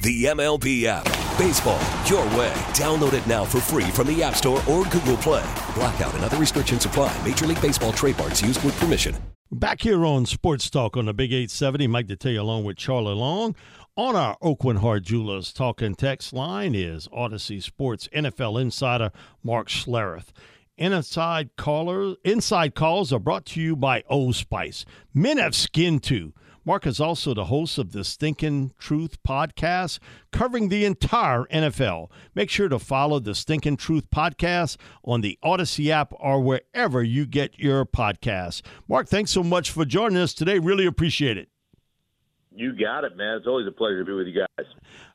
The MLB app. Baseball, your way. Download it now for free from the App Store or Google Play. Blackout and other restrictions apply. Major League Baseball trademarks used with permission. Back here on Sports Talk on the Big 870, Mike Detillier along with Charlie Long. On our Aucoin Hart Jewelers talking text line is Audacy Sports NFL insider Mark Schlereth. Inside callers, inside calls are brought to you by Old Spice. Men have skin too. Mark is also the host of the Stinking Truth podcast, covering the entire NFL. Make sure to follow the Stinking Truth podcast on the Audacy app or wherever you get your podcasts. Mark, thanks so much for joining us today. Really appreciate it. You got it, man. It's always a pleasure to be with you guys.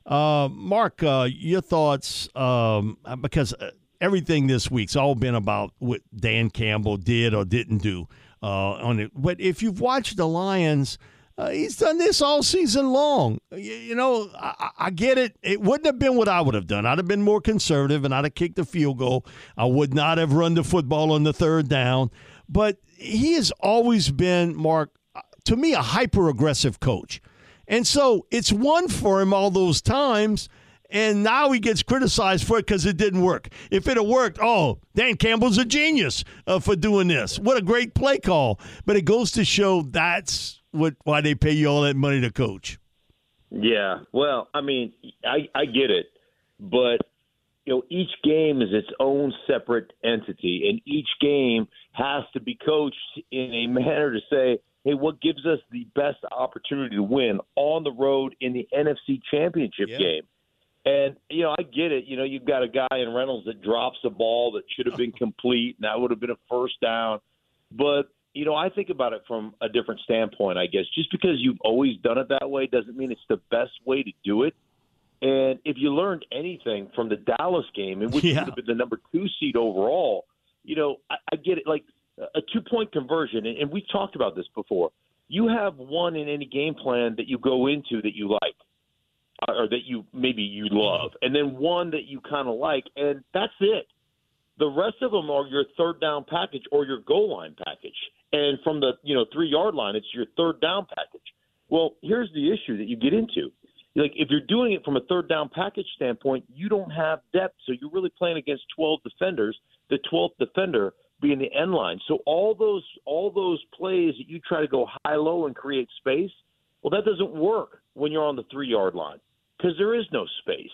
Uh, Mark, uh, your thoughts, um, because uh, everything this week's all been about what Dan Campbell did or didn't do uh, on it. But if you've watched the Lions – uh, he's done this all season long. You, you know, I, I, get it. It wouldn't have been what I would have done. I'd have been more conservative and I'd have kicked the field goal. I would not have run the football on the third down. But he has always been, Mark, uh, to me, a hyper aggressive coach. And so it's won for him all those times. And now he gets criticized for it because it didn't work. If it had worked, oh, Dan Campbell's a genius uh, for doing this. What a great play call. But it goes to show that's what why they pay you all that money to coach. Yeah, well, I mean, I I get it, but you know, each game is its own separate entity, and each game has to be coached in a manner to say, hey, what gives us the best opportunity to win on the road in the NFC Championship yeah. game? And you know, I get it. You know, you've got a guy in Reynolds that drops a ball that should have been complete, and that would have been a first down. But you know, I think about it from a different standpoint, I guess. Just because you've always done it that way doesn't mean it's the best way to do it. And if you learned anything from the Dallas game, in which yeah. would have been the number two seed overall, you know, I, I get it. Like a two point conversion, and, and we've talked about this before. You have one in any game plan that you go into that you like, or that you maybe you love, and then one that you kind of like, and that's it. The rest of them are your third down package or your goal line package. And from the you know three yard line, it's your third down package. Well, here's the issue that you get into. Like if you're doing it from a third down package standpoint, you don't have depth, so you're really playing against 12 defenders. The 12th defender being the end line. So all those all those plays that you try to go high low and create space, well, that doesn't work when you're on the three yard line because there is no space.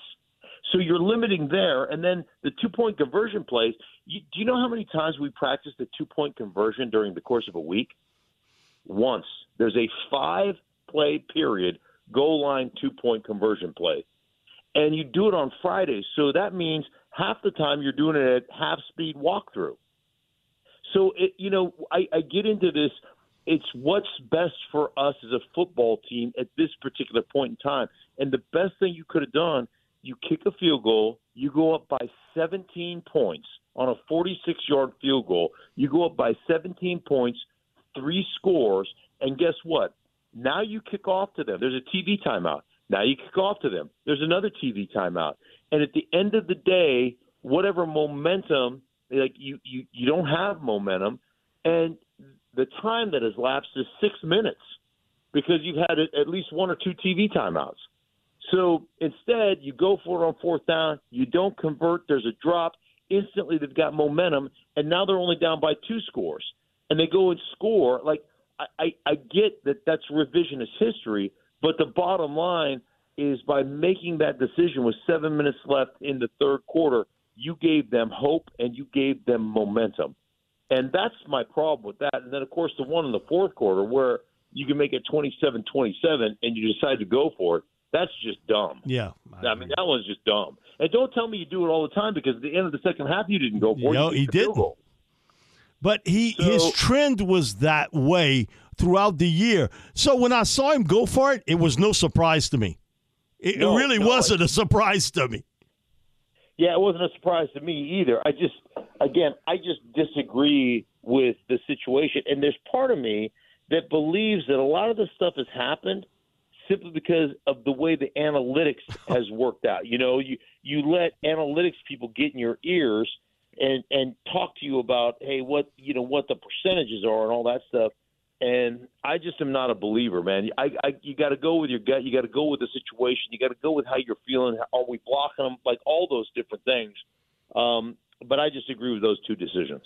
So you're limiting there, and then the two point conversion plays. You, do you know how many times we practice the two point conversion during the course of a week? Once. There's a five play period goal line two point conversion play, and you do it on Fridays. So that means half the time you're doing it at half speed walkthrough. So it, you know, I, I get into this. It's what's best for us as a football team at this particular point in time. And the best thing you could have done you kick a field goal, you go up by 17 points on a 46 yard field goal. You go up by 17 points, three scores, and guess what? Now you kick off to them. There's a TV timeout. Now you kick off to them. There's another TV timeout. And at the end of the day, whatever momentum, like you, you, you don't have momentum, and the time that has lapsed is six minutes because you've had at least one or two TV timeouts. So instead, you go for it on fourth down. You don't convert. There's a drop. Instantly, they've got momentum, and now they're only down by two scores. And they go and score. Like I, I, I get that that's revisionist history, but the bottom line, is by making that decision with seven minutes left in the third quarter, you gave them hope and you gave them momentum. And that's my problem with that. And then, of course, the one in the fourth quarter where you can make it 27 27 and you decide to go for it, that's just dumb. Yeah. I, I mean, that one's just dumb. And don't tell me you do it all the time because at the end of the second half, you didn't go for it. No, he didn't. But he so, his trend was that way throughout the year. So when I saw him go for it, it was no surprise to me. It, no, it really no, wasn't a surprise to me. Yeah, it wasn't a surprise to me either. I just, again, I just disagree with the situation. And there's part of me that believes that a lot of this stuff has happened simply because of the way the analytics has worked out. You know, you you let analytics people get in your ears and and talk to you about hey what you know what the percentages are and all that stuff and I just am not a believer, man. I, I you got to go with your gut. You got to go with the situation. You got to go with how you're feeling. Are we blocking them? Like all those different things. Um, but I just agree with those two decisions.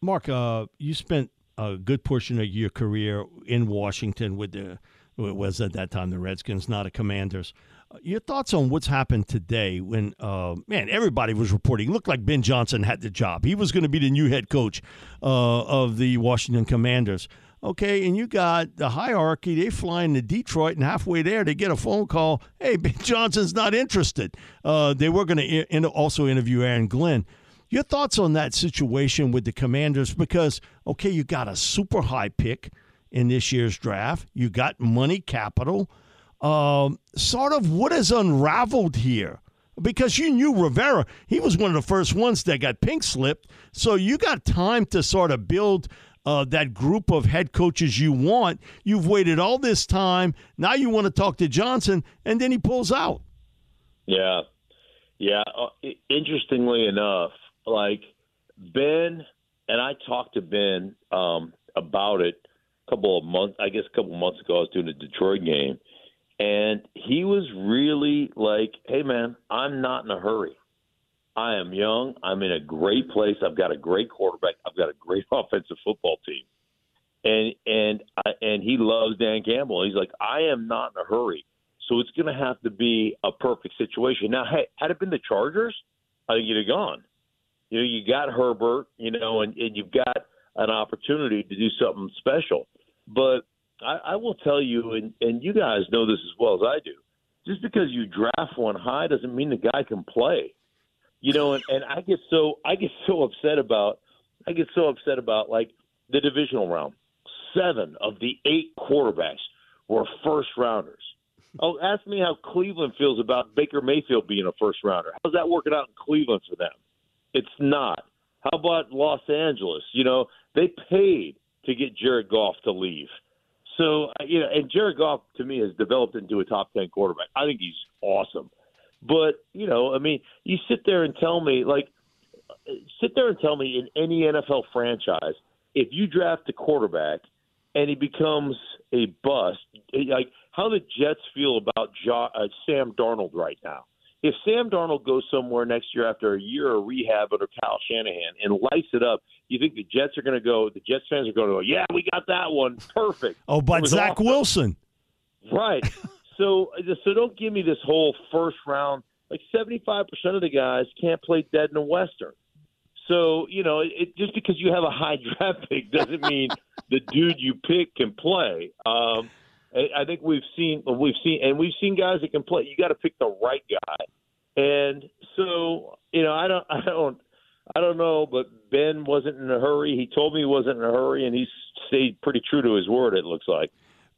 Mark, uh, you spent a good portion of your career in Washington with the it was at that time the Redskins, not the Commanders. Uh, your thoughts on what's happened today when, uh, man, everybody was reporting. It looked like Ben Johnson had the job. He was going to be the new head coach uh, of the Washington Commanders. Okay, and you got the hierarchy. They fly into Detroit, and halfway there, they get a phone call. Hey, Ben Johnson's not interested. Uh, they were going to also interview Aaron Glenn. Your thoughts on that situation with the Commanders? Because okay, you got a super high pick in this year's draft. You got money capital. Um, sort of what has unraveled here? Because you knew Rivera, he was one of the first ones that got pink slipped. So you got time to sort of build uh, that group of head coaches you want. You've waited all this time. Now you want to talk to Johnson, and then he pulls out. Yeah. Yeah. Uh, interestingly enough, like Ben, and I talked to Ben um, about it couple of months, I guess a couple months ago, I was doing a Detroit game. And he was really like, hey, man, I'm not in a hurry. I am young. I'm in a great place. I've got a great quarterback. I've got a great offensive football team, and and I, and he loves Dan Campbell. He's like, I am not in a hurry, so it's going to have to be a perfect situation. Now, hey, had it been the Chargers, I think you'd have gone. You know, you got Herbert, you know, and, and you've got an opportunity to do something special. But I, I will tell you, and, and you guys know this as well as I do. Just because you draft one high doesn't mean the guy can play. You know, and, and I get so I get so upset about I get so upset about like the divisional round. Seven of the eight quarterbacks were first rounders. Oh, ask me how Cleveland feels about Baker Mayfield being a first rounder. How's that working out in Cleveland for them? It's not. How about Los Angeles? You know, they paid to get Jared Goff to leave. So, you know, and Jared Goff to me has developed into a top 10 quarterback. I think he's awesome. But you know, I mean, you sit there and tell me like, sit there and tell me in any NFL franchise, if you draft a quarterback and he becomes a bust, like how the Jets feel about jo- uh, Sam Darnold right now. If Sam Darnold goes somewhere next year after a year of rehab under Kyle Shanahan and lights it up, you think the Jets are going to go? The Jets fans are going to go, "Yeah, we got that one, perfect." Oh, but Zach awesome. Wilson, right? So, so don't give me this whole first round. Like seventy five percent of the guys can't play dead in a western. So you know, it, just because you have a high draft pick doesn't mean the dude you pick can play. Um, I, I think we've seen we've seen and we've seen guys that can play. You got to pick the right guy. And so you know, I don't, I don't, I don't know. But Ben wasn't in a hurry. He told me he wasn't in a hurry, and he stayed pretty true to his word. It looks like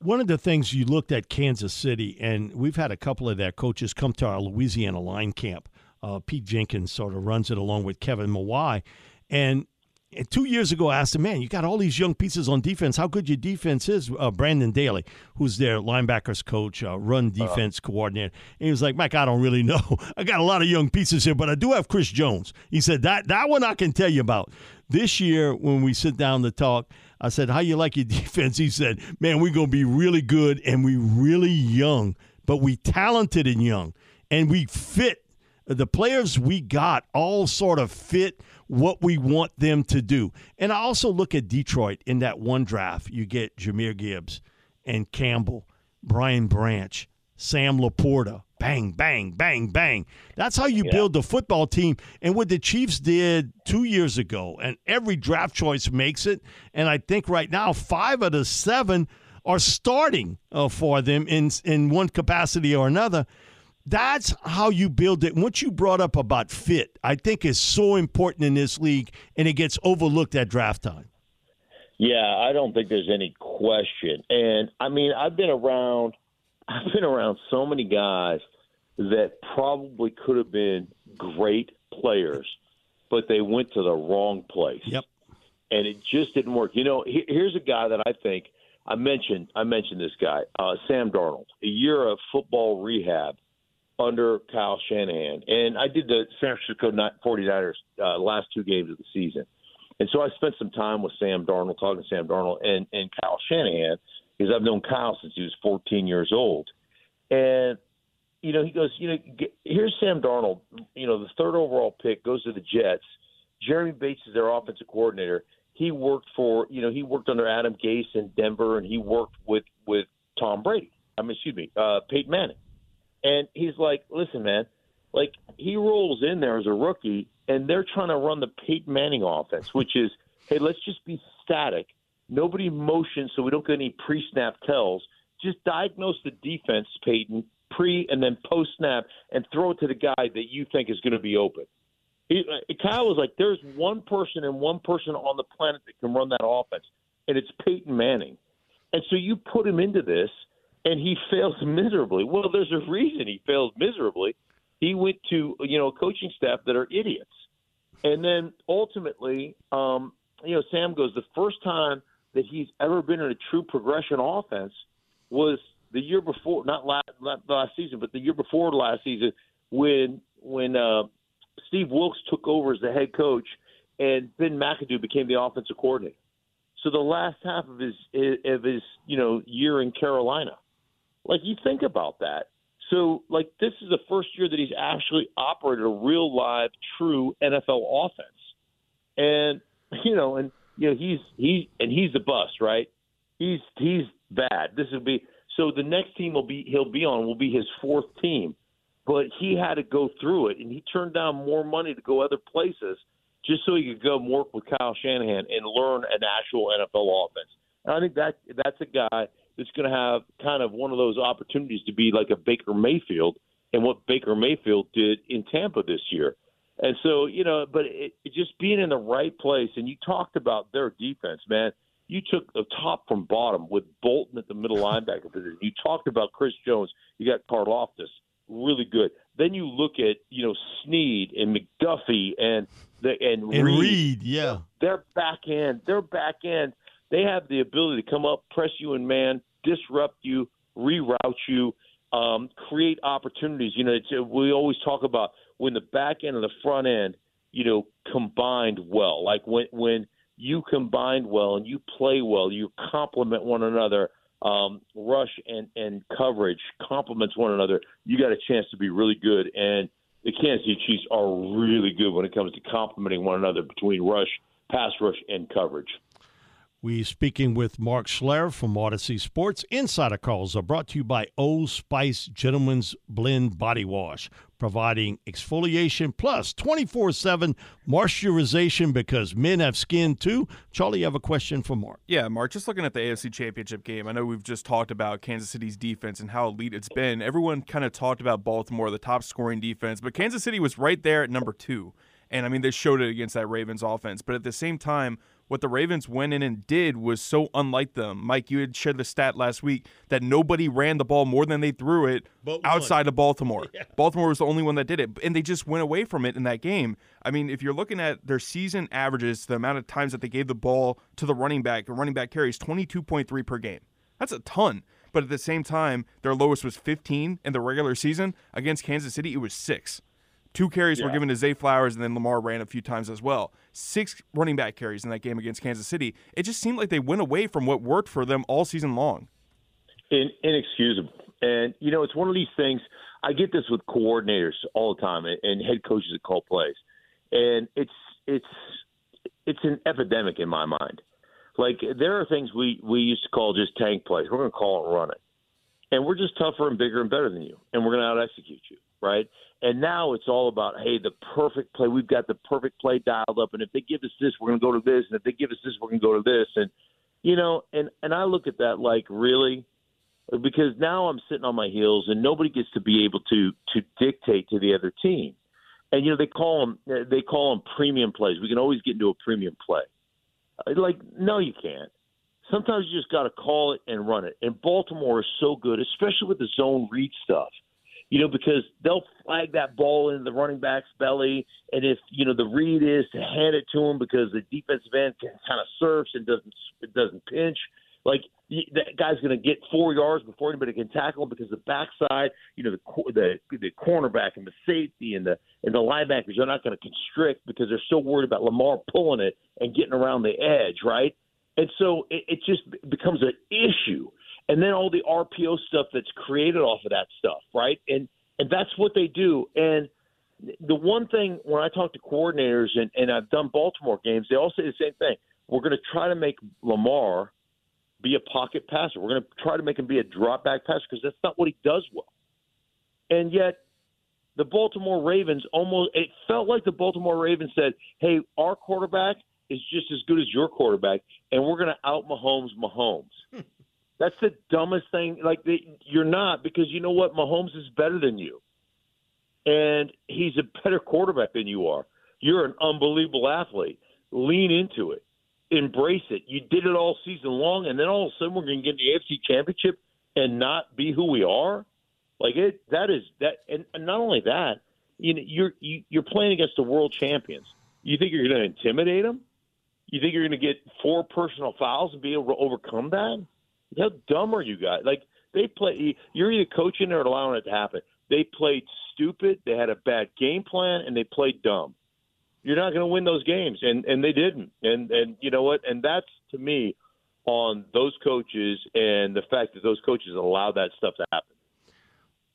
one of the things you looked at Kansas City, and we've had a couple of their coaches come to our Louisiana line camp. Uh, Pete Jenkins sort of runs it along with Kevin Mawae. And two years ago, I asked him, man, you got all these young pieces on defense. How good your defense is? Uh, Brendan Daly, who's their linebackers coach, uh, run uh-huh. defense uh coordinator. And he was like, Mike, I don't really know. I got a lot of young pieces here, but I do have Chris Jones. He said, that, that one I can tell you about. This year, when we sit down to talk, I said, How you like your defense? He said, Man, we're going to be really good and we really young, but we talented and young. And we fit. The players we got all sort of fit what we want them to do. And I also look at Detroit in that one draft. You get Jahmyr Gibbs and Campbell, Brian Branch, Sam LaPorta. Bang, bang, bang, bang. That's how you yeah. build the football team. And what the Chiefs did two years ago, and every draft choice makes it. And I think right now, five of the seven are starting uh, for them in in one capacity or another. That's how you build it. What you brought up about fit, I think is so important in this league, and it gets overlooked at draft time. Yeah, I don't think there's any question. And I mean, I've been around I've been around so many guys that probably could have been great players, but they went to the wrong place. Yep. And it just didn't work. You know, here's a guy that I think I mentioned. I mentioned this guy, uh, Sam Darnold, a year of football rehab under Kyle Shanahan, and I did the San Francisco 49ers uh, last two games of the season, and so I spent some time with Sam Darnold, talking to Sam Darnold and and Kyle Shanahan because I've known Kyle since he was 14 years old, and you know, he goes, you know, here's Sam Darnold, you know, the third overall pick goes to the Jets. Jeremy Bates is their offensive coordinator. He worked for, you know, he worked under Adam Gase in Denver, and he worked with with Tom Brady. I mean, excuse me, uh, Peyton Manning. And he's like, listen, man, like he rolls in there as a rookie, and they're trying to run the Peyton Manning offense, which is, hey, let's just be static. Nobody motion so we don't get any pre-snap tells. Just diagnose the defense, Peyton, pre and then post snap and throw it to the guy that you think is going to be open. He, uh, Kyle was like, there's one person and one person on the planet that can run that offense, and it's Peyton Manning. And so you put him into this, and he fails miserably. Well, there's a reason he fails miserably. He went to you know coaching staff that are idiots, and then ultimately, um, you know, Sam goes the first time that he's ever been in a true progression offense was the year before, not last, not last season, but the year before last season, when when uh, Steve Wilks took over as the head coach and Ben McAdoo became the offensive coordinator. So the last half of his of his you know year in Carolina, like you think about that. So like this is the first year that he's actually operated a real live true NFL offense, and you know and you know he's he and he's the bust right. He's he's bad. This would be so the next team will be he'll be on will be his fourth team, but he had to go through it, and he turned down more money to go other places just so he could go and work with Kyle Shanahan and learn an actual NFL offense. And I think that that's a guy that's going to have kind of one of those opportunities to be like a Baker Mayfield and what Baker Mayfield did in Tampa this year. And so, you know, but it, it just being in the right place, and you talked about their defense, man you took the top from bottom with Bolton at the middle linebacker position. You talked about Chris Jones. You got Karlaftis, really good. Then you look at you know Sneed and McDuffie and the and, and Reid. Reid. Yeah, their back end, their back end. They have the ability to come up, press you in man, disrupt you, reroute you, um, create opportunities. You know, it's, we always talk about when the back end and the front end, you know, combined well. Like when when you combine well and you play well, you complement one another. Um, rush and, and coverage complements one another. You got a chance to be really good. And the Kansas City Chiefs are really good when it comes to complementing one another between rush, pass rush, and coverage. We speaking with Mark Schler from Audacy Sports. Insider calls are brought to you by Old Spice Gentleman's Blend Body Wash, providing exfoliation plus 24/7 moisturization because men have skin too. Charlie, you have a question for Mark. Yeah, Mark. Just looking at the AFC Championship game, I know we've just talked about Kansas City's defense and how elite it's been. Everyone kind of talked about Baltimore, the top scoring defense, but Kansas City was right there at number two. And I mean, they showed it against that Ravens offense. But at the same time, what the Ravens went in and did was so unlike them. Mike, you had shared the stat last week that nobody ran the ball more than they threw it outside of Baltimore. Yeah. Baltimore was the only one that did it, and they just went away from it in that game. I mean, if you're looking at their season averages, the amount of times that they gave the ball to the running back, the running back carries 22.3 per game. That's a ton. But at the same time, their lowest was 15 in the regular season. Against Kansas City, it was six. Two carries yeah. were given to Zay Flowers, and then Lamar ran a few times as well. Six running back carries in that game against Kansas City. It just seemed like they went away from what worked for them all season long. In, inexcusable. And, you know, it's one of these things. I get this with coordinators all the time and, and head coaches that call plays. And it's it's it's an epidemic in my mind. Like there are things we we used to call just tank plays. We're going to call it run it. and we're just tougher and bigger and better than you, and we're going to out execute you, right? And now it's all about, hey, the perfect play. We've got the perfect play dialed up, and if they give us this, we're going to go to this, and if they give us this, we're going to go to this, and you know, and and I look at that like really, because now I'm sitting on my heels, and nobody gets to be able to to dictate to the other team, and you know they call them they call them premium plays. We can always get into a premium play. Like, no, you can't. Sometimes you just got to call it and run it. And Baltimore is so good, especially with the zone read stuff you know, because they'll flag that ball in the running back's belly, and if you know the read is to hand it to him because the defensive end kind of surfs and doesn't doesn't pinch, like that guy's going to get four yards before anybody can tackle because the backside, you know, the the the cornerback and the safety and the and the linebackers are not going to constrict because they're so worried about Lamar pulling it and getting around the edge, right? And so it, it just becomes an then all the RPO stuff that's created off of that stuff, right? And and that's what they do. And the one thing when I talk to coordinators and, and I've done Baltimore games, they all say the same thing. We're going to try to make Lamar be a pocket passer. We're going to try to make him be a drop back passer because that's not what he does well. And yet, the Baltimore Ravens almost it felt like the Baltimore Ravens said, "Hey, our quarterback is just as good as your quarterback, and we're going to out Mahomes Mahomes." That's the dumbest thing. Like the, you're not because you know what? Mahomes is better than you, and he's a better quarterback than you are. You're an unbelievable athlete. Lean into it, embrace it. You did it all season long, and then all of a sudden we're going to get the AFC Championship and not be who we are. Like it, that is that, and, and not only that, you know, you're you, you're playing against the world champions. You think you're going to intimidate them? You think you're going to get four personal fouls and be able to overcome that? How dumb are you guys? Like they play. You're either coaching or allowing it to happen. They played stupid. They had a bad game plan, and they played dumb. You're not going to win those games, and and they didn't. And and you know what? And that's to me on those coaches and the fact that those coaches allowed that stuff to happen.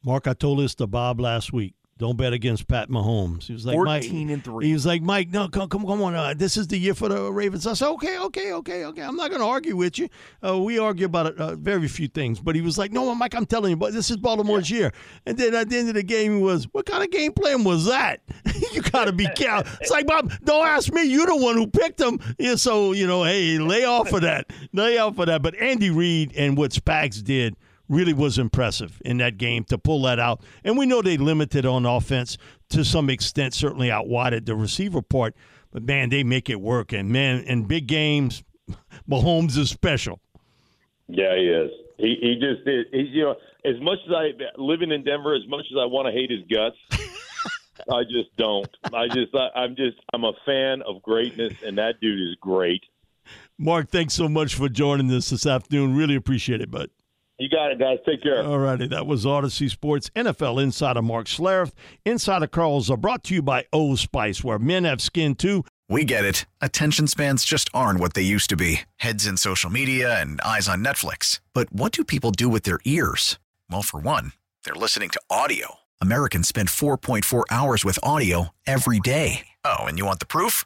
Mark, I told this to Bob last week. Don't bet against Pat Mahomes. He was like, 14 Mike, and 3. He was like, Mike, no, come, come, come on. Uh, this is the year for the Ravens. I said, okay, okay, okay, okay. I'm not going to argue with you. Uh, we argue about uh, very few things. But he was like, no, Mike, I'm telling you, but this is Baltimore's yeah. year. And then at the end of the game, he was, what kind of game plan was that? you got to be careful. It's like, Bob, don't ask me. You're the one who picked him. Yeah, so, you know, hey, lay off of that. Lay off of that. But Andy Reid and what Spags did – really was impressive in that game to pull that out. And we know they limited on offense to some extent, certainly outwided the receiver part. But man, they make it work. And man, in big games, Mahomes is special. Yeah, he is. He he just he you know as much as I living in Denver, as much as I want to hate his guts. I just don't. I just I, I'm just I'm a fan of greatness, and that dude is great. Mark, thanks so much for joining us this afternoon. Really appreciate it, bud. You got it, guys. Take care. All righty. That was Audacy Sports NFL Insider Mark Schlereth. Insider calls are brought to you by Old Spice, where men have skin too. We get it. Attention spans just aren't what they used to be heads in social media and eyes on Netflix. But what do people do with their ears? Well, for one, they're listening to audio. Americans spend 4.4 hours with audio every day. Oh, and you want the proof?